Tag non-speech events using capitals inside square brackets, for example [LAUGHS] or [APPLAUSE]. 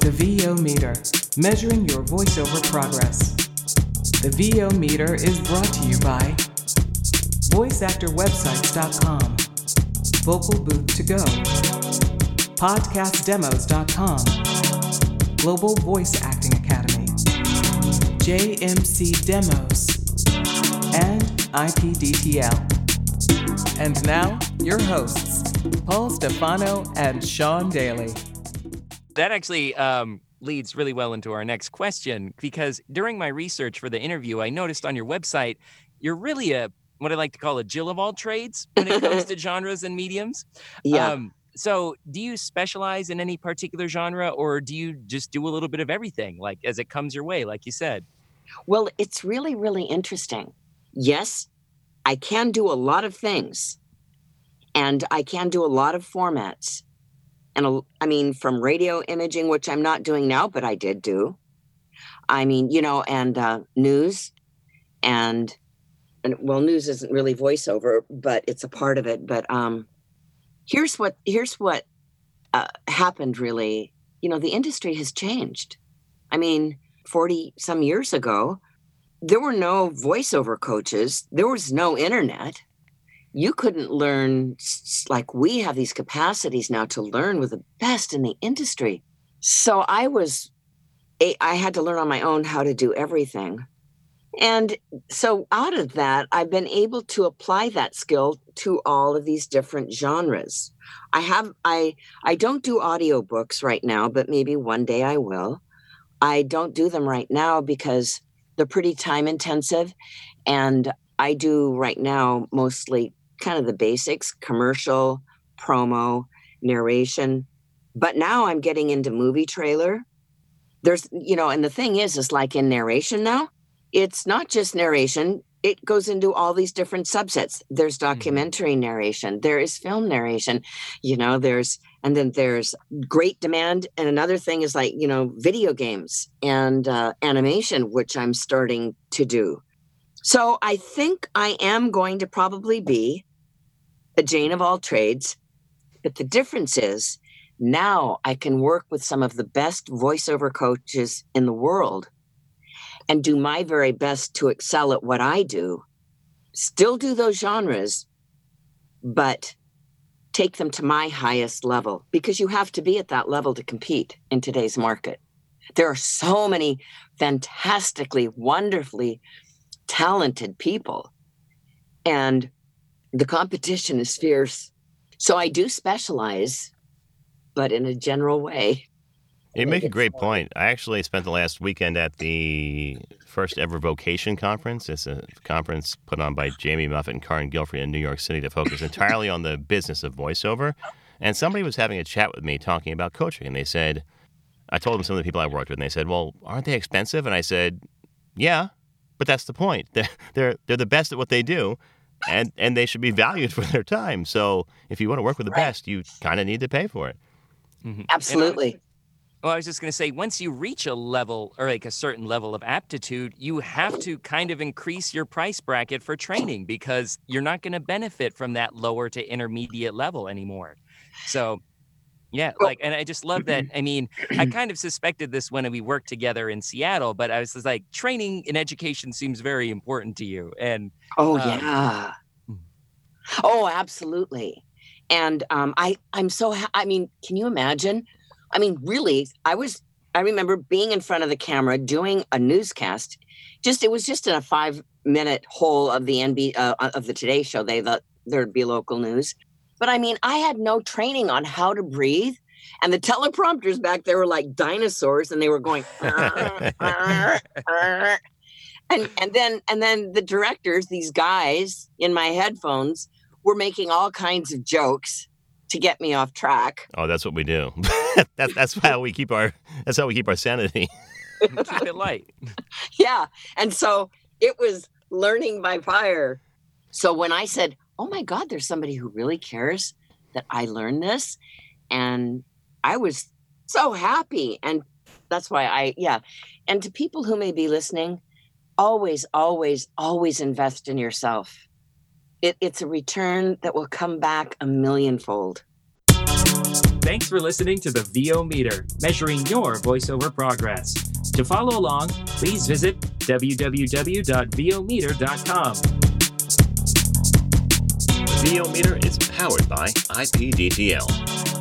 The VO Meter, measuring your voiceover progress. The VO Meter is brought to you by VoiceActorWebsites.com, Vocal Booth to Go, PodcastDemos.com, Global Voice Acting Academy, JMC Demos, and IPDTL. And now, your hosts, Paul Stefano and Sean Daly. That actually um, leads really well into our next question because during my research for the interview, I noticed on your website you're really a what I like to call a Jill of all trades when it comes to [LAUGHS] genres and mediums. Yeah. Um, so, do you specialize in any particular genre, or do you just do a little bit of everything, like as it comes your way, like you said? Well, it's really, really interesting. Yes, I can do a lot of things and I can do a lot of formats. And I mean, from radio imaging, which I'm not doing now, but I did do. I mean, you know, and uh, news and, and well, news isn't really voiceover, but it's a part of it. But um, here's what here's what uh, happened. Really, you know, the industry has changed. I mean, forty some years ago, there were no voiceover coaches. There was no internet. You couldn't learn like we have these capacities now to learn with the best in the industry. So I was, I had to learn on my own how to do everything. And so out of that, I've been able to apply that skill to all of these different genres. I have, I, I don't do audiobooks right now, but maybe one day I will. I don't do them right now because they're pretty time intensive. And I do right now mostly kind of the basics commercial, promo, narration. But now I'm getting into movie trailer. There's, you know, and the thing is, is like in narration now, it's not just narration, it goes into all these different subsets. There's documentary narration, there is film narration, you know, there's, and then there's great demand. And another thing is like, you know, video games and uh, animation, which I'm starting to do. So I think I am going to probably be a Jane of all trades. But the difference is now I can work with some of the best voiceover coaches in the world and do my very best to excel at what I do, still do those genres, but take them to my highest level because you have to be at that level to compete in today's market. There are so many fantastically, wonderfully talented people, and the competition is fierce. So I do specialize, but in a general way. You make a great point. I actually spent the last weekend at the first ever vocation conference. It's a conference put on by Jamie Muffett and Karen Gilfrey in New York City to focus entirely on the business of voiceover. And somebody was having a chat with me talking about coaching, and they said, I told them some of the people I worked with, and they said, "Well, aren't they expensive?" And I said, "Yeah, but that's the point. [LAUGHS] They're they're, they're the best at what they do." And, and they should be valued for their time. So if you want to work with the Right. best, you kind of need to pay for it. Mhm. And I- Absolutely. Well, I was just going to say, once you reach a level or like a certain level of aptitude, you have to kind of increase your price bracket for training because you're not going to benefit from that lower to intermediate level anymore. So, yeah, like, and I just love that. I mean, I [CLEARS THROAT] kind of suspected this when we worked together in Seattle, but I was just like, training in education seems very important to you. And Oh Um, yeah. Mhm. Oh, absolutely. And um, I, I'm so. Ha- I mean, can you imagine? I mean, really, I was. I remember being in front of the camera doing a newscast. Just it was just in a five minute hole of the NB uh, of the Today Show. They thought there'd be local news, but I mean, I had no training on how to breathe. And the teleprompters back there were like dinosaurs, and they were going. "Arr, arr, arr." and and then and then the directors these guys in my headphones were making all kinds of jokes to get me off track Oh, that's what we do. [LAUGHS] that, that's how we keep our that's how we keep our sanity. keep it light. [LAUGHS] yeah and so it was learning by fire so when i said oh my god there's somebody who really cares that i learned this. And i was so happy. And that's why i yeah. And to people who may be listening always always always invest in yourself. It, it's a return that will come back a millionfold Thanks for listening to the VO Meter, measuring your voiceover progress. To follow along, please visit www.vometer.com. The VO meter is powered by IPDTL.